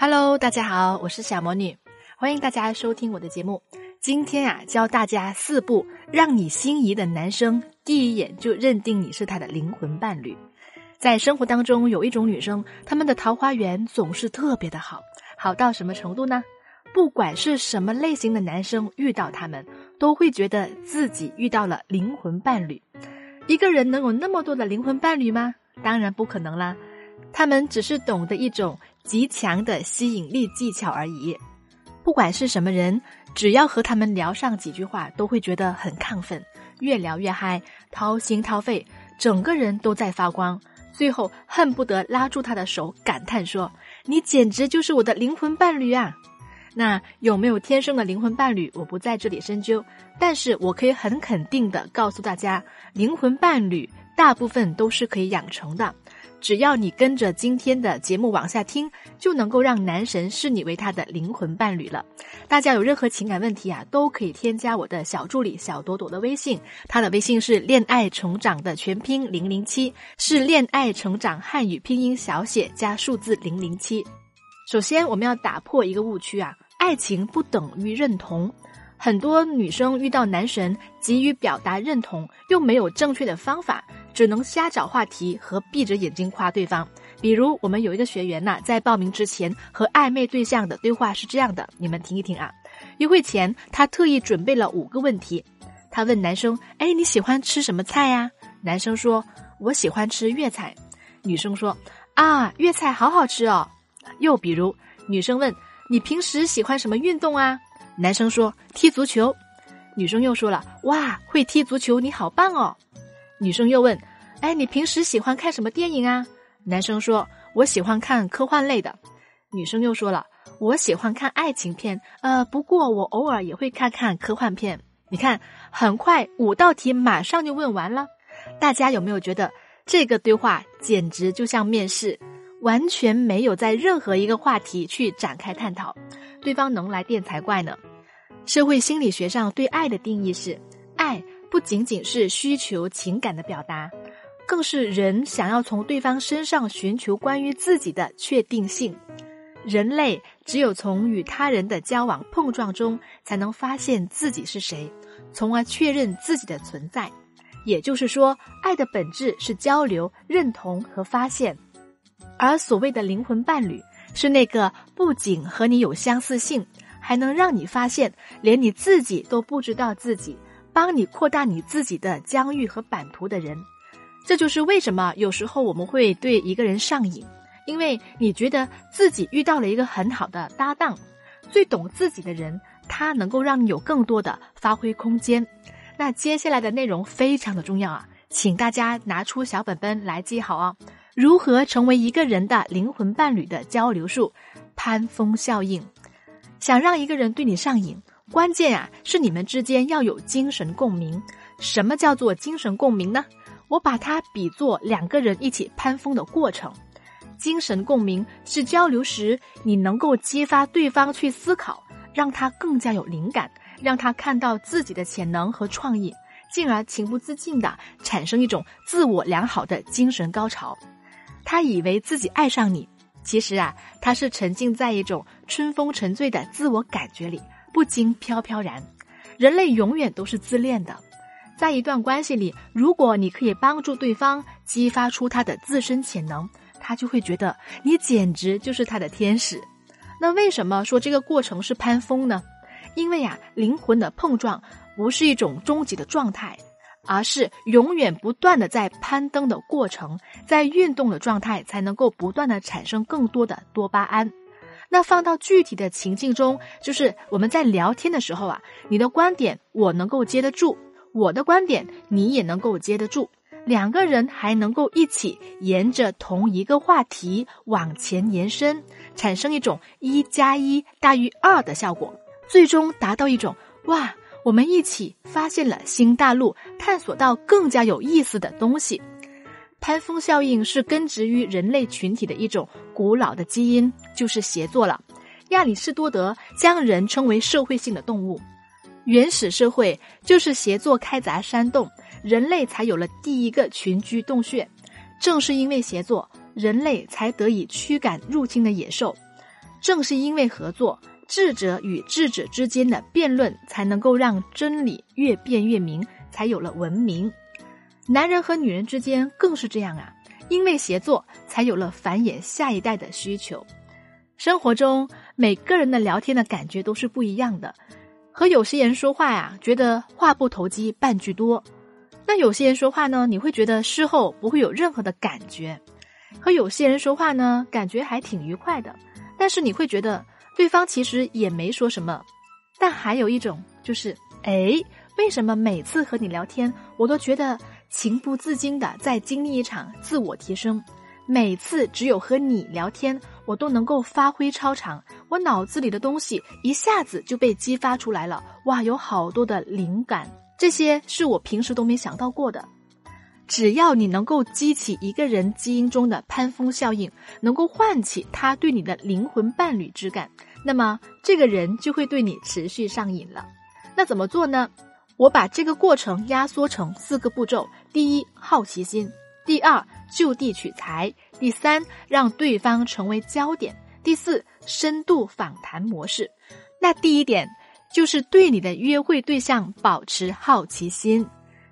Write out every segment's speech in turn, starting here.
Hello，大家好，我是小魔女，欢迎大家收听我的节目。今天啊，教大家四步让你心仪的男生第一眼就认定你是他的灵魂伴侣。在生活当中，有一种女生，她们的桃花源总是特别的好，好到什么程度呢？不管是什么类型的男生遇到他们，都会觉得自己遇到了灵魂伴侣。一个人能有那么多的灵魂伴侣吗？当然不可能啦。他们只是懂得一种极强的吸引力技巧而已。不管是什么人，只要和他们聊上几句话，都会觉得很亢奋，越聊越嗨，掏心掏肺，整个人都在发光。最后恨不得拉住他的手，感叹说：“你简直就是我的灵魂伴侣啊！”那有没有天生的灵魂伴侣，我不在这里深究。但是我可以很肯定的告诉大家，灵魂伴侣大部分都是可以养成的。只要你跟着今天的节目往下听，就能够让男神视你为他的灵魂伴侣了。大家有任何情感问题啊，都可以添加我的小助理小朵朵的微信，他的微信是恋爱成长的全拼零零七，是恋爱成长汉语拼音小写加数字零零七。首先，我们要打破一个误区啊，爱情不等于认同。很多女生遇到男神，急于表达认同，又没有正确的方法。只能瞎找话题和闭着眼睛夸对方。比如，我们有一个学员呐，在报名之前和暧昧对象的对话是这样的，你们听一听啊。约会前，他特意准备了五个问题。他问男生：“哎，你喜欢吃什么菜呀？”男生说：“我喜欢吃粤菜。”女生说：“啊，粤菜好好吃哦。”又比如，女生问：“你平时喜欢什么运动啊？”男生说：“踢足球。”女生又说了：“哇，会踢足球，你好棒哦。”女生又问：“哎，你平时喜欢看什么电影啊？”男生说：“我喜欢看科幻类的。”女生又说了：“我喜欢看爱情片，呃，不过我偶尔也会看看科幻片。”你看，很快五道题马上就问完了。大家有没有觉得这个对话简直就像面试，完全没有在任何一个话题去展开探讨，对方能来电才怪呢？社会心理学上对爱的定义是爱。不仅仅是需求情感的表达，更是人想要从对方身上寻求关于自己的确定性。人类只有从与他人的交往碰撞中，才能发现自己是谁，从而确认自己的存在。也就是说，爱的本质是交流、认同和发现。而所谓的灵魂伴侣，是那个不仅和你有相似性，还能让你发现连你自己都不知道自己。帮你扩大你自己的疆域和版图的人，这就是为什么有时候我们会对一个人上瘾，因为你觉得自己遇到了一个很好的搭档，最懂自己的人，他能够让你有更多的发挥空间。那接下来的内容非常的重要啊，请大家拿出小本本来记好啊。如何成为一个人的灵魂伴侣的交流术？攀峰效应，想让一个人对你上瘾。关键啊，是你们之间要有精神共鸣。什么叫做精神共鸣呢？我把它比作两个人一起攀峰的过程。精神共鸣是交流时，你能够激发对方去思考，让他更加有灵感，让他看到自己的潜能和创意，进而情不自禁的产生一种自我良好的精神高潮。他以为自己爱上你，其实啊，他是沉浸在一种春风沉醉的自我感觉里。不禁飘飘然，人类永远都是自恋的。在一段关系里，如果你可以帮助对方激发出他的自身潜能，他就会觉得你简直就是他的天使。那为什么说这个过程是攀峰呢？因为呀，灵魂的碰撞不是一种终极的状态，而是永远不断的在攀登的过程，在运动的状态才能够不断的产生更多的多巴胺。那放到具体的情境中，就是我们在聊天的时候啊，你的观点我能够接得住，我的观点你也能够接得住，两个人还能够一起沿着同一个话题往前延伸，产生一种一加一大于二的效果，最终达到一种哇，我们一起发现了新大陆，探索到更加有意思的东西。攀峰效应是根植于人类群体的一种古老的基因，就是协作了。亚里士多德将人称为社会性的动物，原始社会就是协作开凿山洞，人类才有了第一个群居洞穴。正是因为协作，人类才得以驱赶入侵的野兽。正是因为合作，智者与智者之间的辩论才能够让真理越辩越明，才有了文明。男人和女人之间更是这样啊，因为协作，才有了繁衍下一代的需求。生活中每个人的聊天的感觉都是不一样的，和有些人说话呀，觉得话不投机半句多；那有些人说话呢，你会觉得事后不会有任何的感觉；和有些人说话呢，感觉还挺愉快的，但是你会觉得对方其实也没说什么。但还有一种就是，哎，为什么每次和你聊天，我都觉得情不自禁的在经历一场自我提升？每次只有和你聊天，我都能够发挥超常，我脑子里的东西一下子就被激发出来了。哇，有好多的灵感，这些是我平时都没想到过的。只要你能够激起一个人基因中的攀峰效应，能够唤起他对你的灵魂伴侣之感，那么这个人就会对你持续上瘾了。那怎么做呢？我把这个过程压缩成四个步骤：第一，好奇心。第二，就地取材；第三，让对方成为焦点；第四，深度访谈模式。那第一点就是对你的约会对象保持好奇心。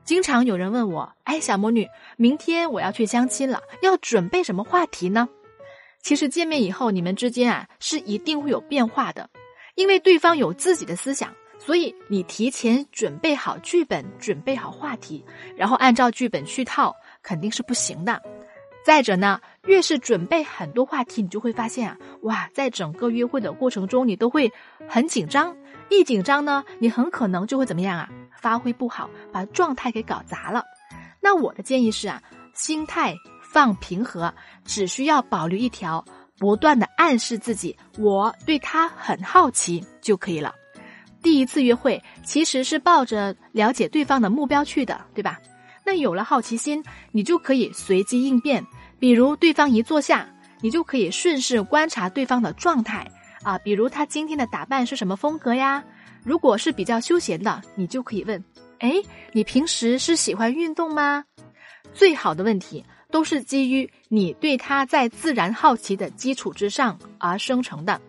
经常有人问我：“哎，小魔女，明天我要去相亲了，要准备什么话题呢？”其实见面以后，你们之间啊是一定会有变化的，因为对方有自己的思想，所以你提前准备好剧本，准备好话题，然后按照剧本去套。肯定是不行的。再者呢，越是准备很多话题，你就会发现啊，哇，在整个约会的过程中，你都会很紧张。一紧张呢，你很可能就会怎么样啊？发挥不好，把状态给搞砸了。那我的建议是啊，心态放平和，只需要保留一条，不断的暗示自己，我对他很好奇就可以了。第一次约会其实是抱着了解对方的目标去的，对吧？那有了好奇心，你就可以随机应变。比如对方一坐下，你就可以顺势观察对方的状态啊。比如他今天的打扮是什么风格呀？如果是比较休闲的，你就可以问：哎，你平时是喜欢运动吗？最好的问题都是基于你对他在自然好奇的基础之上而生成的。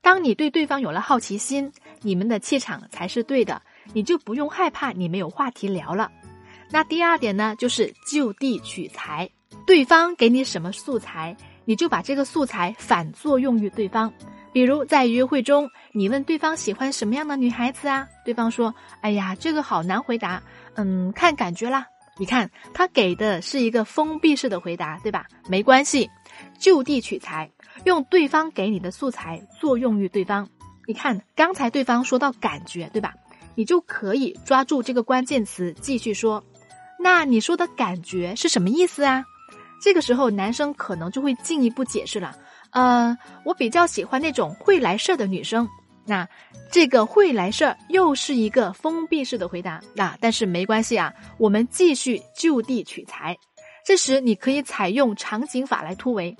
当你对对方有了好奇心，你们的气场才是对的，你就不用害怕你没有话题聊了。那第二点呢，就是就地取材。对方给你什么素材，你就把这个素材反作用于对方。比如在约会中，你问对方喜欢什么样的女孩子啊？对方说：“哎呀，这个好难回答。”嗯，看感觉啦。你看他给的是一个封闭式的回答，对吧？没关系，就地取材，用对方给你的素材作用于对方。你看刚才对方说到感觉，对吧？你就可以抓住这个关键词继续说。那你说的感觉是什么意思啊？这个时候男生可能就会进一步解释了。呃，我比较喜欢那种会来事儿的女生。那这个会来事儿又是一个封闭式的回答。那但是没关系啊，我们继续就地取材。这时你可以采用场景法来突围，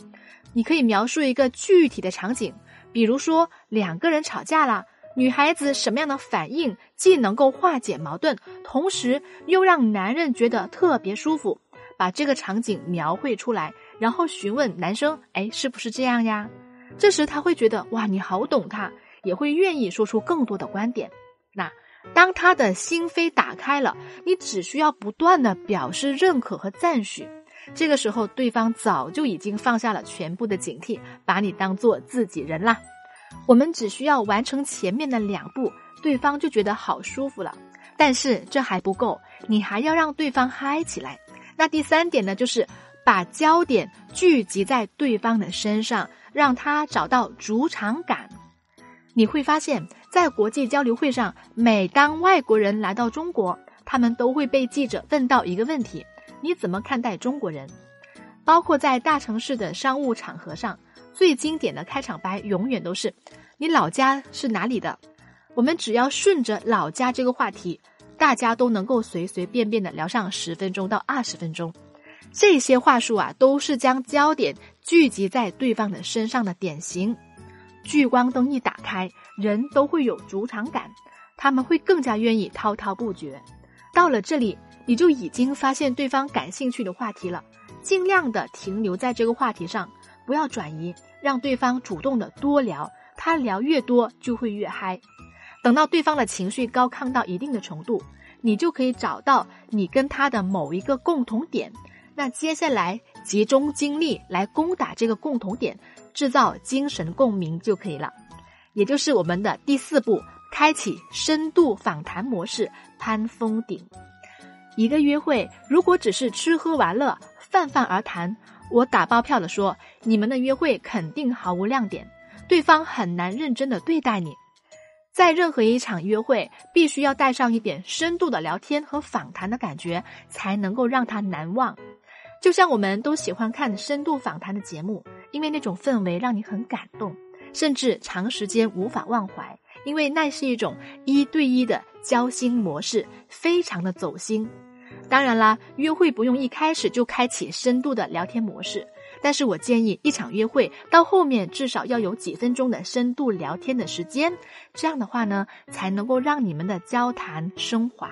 你可以描述一个具体的场景，比如说两个人吵架了。女孩子什么样的反应既能够化解矛盾，同时又让男人觉得特别舒服？把这个场景描绘出来，然后询问男生：“哎，是不是这样呀？”这时他会觉得哇，你好懂他，也会愿意说出更多的观点。那当他的心扉打开了，你只需要不断的表示认可和赞许，这个时候对方早就已经放下了全部的警惕，把你当做自己人啦。我们只需要完成前面的两步，对方就觉得好舒服了。但是这还不够，你还要让对方嗨起来。那第三点呢，就是把焦点聚集在对方的身上，让他找到主场感。你会发现在国际交流会上，每当外国人来到中国，他们都会被记者问到一个问题：你怎么看待中国人？包括在大城市的商务场合上。最经典的开场白永远都是：“你老家是哪里的？”我们只要顺着老家这个话题，大家都能够随随便便的聊上十分钟到二十分钟。这些话术啊，都是将焦点聚集在对方的身上的典型。聚光灯一打开，人都会有主场感，他们会更加愿意滔滔不绝。到了这里，你就已经发现对方感兴趣的话题了，尽量的停留在这个话题上。不要转移，让对方主动的多聊，他聊越多就会越嗨。等到对方的情绪高亢到一定的程度，你就可以找到你跟他的某一个共同点，那接下来集中精力来攻打这个共同点，制造精神共鸣就可以了。也就是我们的第四步，开启深度访谈模式，攀峰顶。一个约会如果只是吃喝玩乐、泛泛而谈，我打包票的说，你们的约会肯定毫无亮点，对方很难认真的对待你。在任何一场约会，必须要带上一点深度的聊天和访谈的感觉，才能够让他难忘。就像我们都喜欢看深度访谈的节目，因为那种氛围让你很感动，甚至长时间无法忘怀，因为那是一种一对一的交心模式，非常的走心。当然啦，约会不用一开始就开启深度的聊天模式。但是我建议，一场约会到后面至少要有几分钟的深度聊天的时间，这样的话呢，才能够让你们的交谈升华。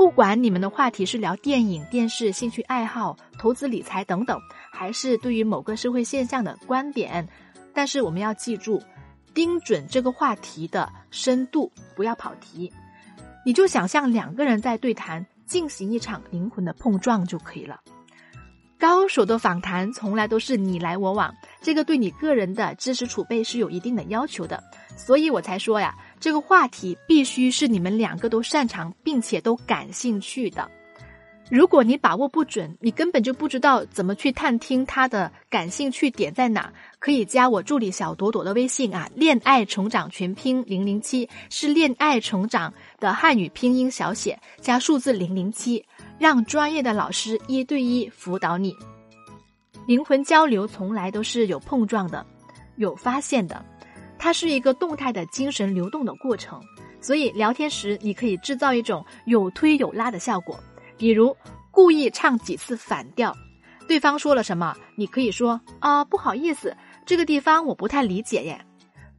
不管你们的话题是聊电影、电视、兴趣爱好、投资理财等等，还是对于某个社会现象的观点，但是我们要记住，盯准这个话题的深度，不要跑题。你就想象两个人在对谈，进行一场灵魂的碰撞就可以了。高手的访谈从来都是你来我往，这个对你个人的知识储备是有一定的要求的，所以我才说呀，这个话题必须是你们两个都擅长并且都感兴趣的。如果你把握不准，你根本就不知道怎么去探听他的感兴趣点在哪。可以加我助理小朵朵的微信啊，恋爱成长全拼零零七是恋爱成长的汉语拼音小写加数字零零七，让专业的老师一对一辅导你。灵魂交流从来都是有碰撞的，有发现的，它是一个动态的精神流动的过程。所以聊天时你可以制造一种有推有拉的效果。比如故意唱几次反调，对方说了什么，你可以说啊不好意思，这个地方我不太理解耶。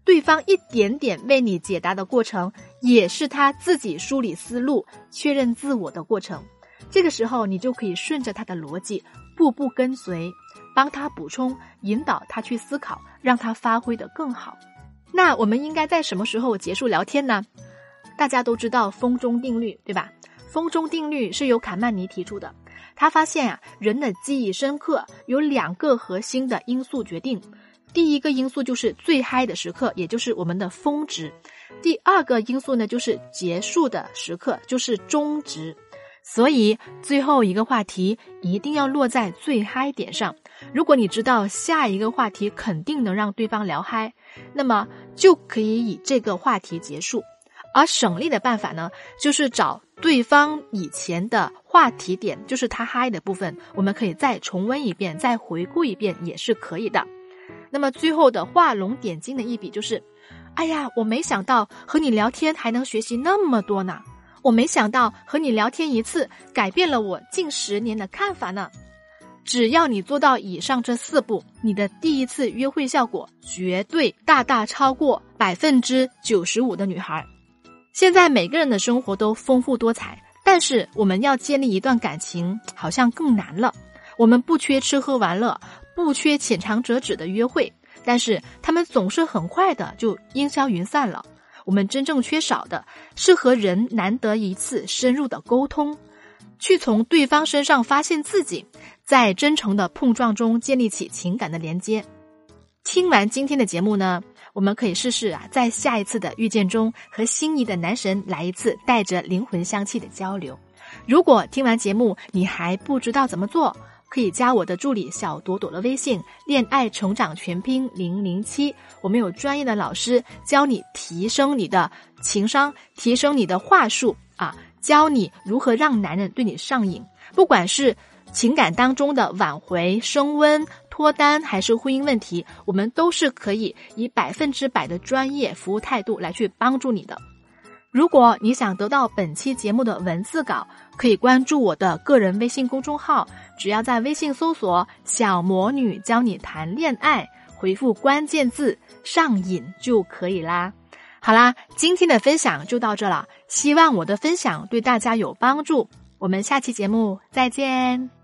对方一点点为你解答的过程，也是他自己梳理思路、确认自我的过程。这个时候，你就可以顺着他的逻辑，步步跟随，帮他补充、引导他去思考，让他发挥的更好。那我们应该在什么时候结束聊天呢？大家都知道风中定律，对吧？风中定律是由卡曼尼提出的，他发现啊，人的记忆深刻有两个核心的因素决定，第一个因素就是最嗨的时刻，也就是我们的峰值；第二个因素呢，就是结束的时刻，就是终值。所以最后一个话题一定要落在最嗨点上。如果你知道下一个话题肯定能让对方聊嗨，那么就可以以这个话题结束。而省力的办法呢，就是找对方以前的话题点，就是他嗨的部分，我们可以再重温一遍，再回顾一遍也是可以的。那么最后的画龙点睛的一笔就是，哎呀，我没想到和你聊天还能学习那么多呢，我没想到和你聊天一次改变了我近十年的看法呢。只要你做到以上这四步，你的第一次约会效果绝对大大超过百分之九十五的女孩。现在每个人的生活都丰富多彩，但是我们要建立一段感情好像更难了。我们不缺吃喝玩乐，不缺浅尝辄止的约会，但是他们总是很快的就烟消云散了。我们真正缺少的是和人难得一次深入的沟通，去从对方身上发现自己，在真诚的碰撞中建立起情感的连接。听完今天的节目呢？我们可以试试啊，在下一次的遇见中和心仪的男神来一次带着灵魂香气的交流。如果听完节目你还不知道怎么做，可以加我的助理小朵朵的微信“恋爱成长全拼零零七”，我们有专业的老师教你提升你的情商，提升你的话术啊，教你如何让男人对你上瘾，不管是情感当中的挽回、升温。脱单还是婚姻问题，我们都是可以以百分之百的专业服务态度来去帮助你的。如果你想得到本期节目的文字稿，可以关注我的个人微信公众号，只要在微信搜索“小魔女教你谈恋爱”，回复关键字“上瘾”就可以啦。好啦，今天的分享就到这了，希望我的分享对大家有帮助。我们下期节目再见。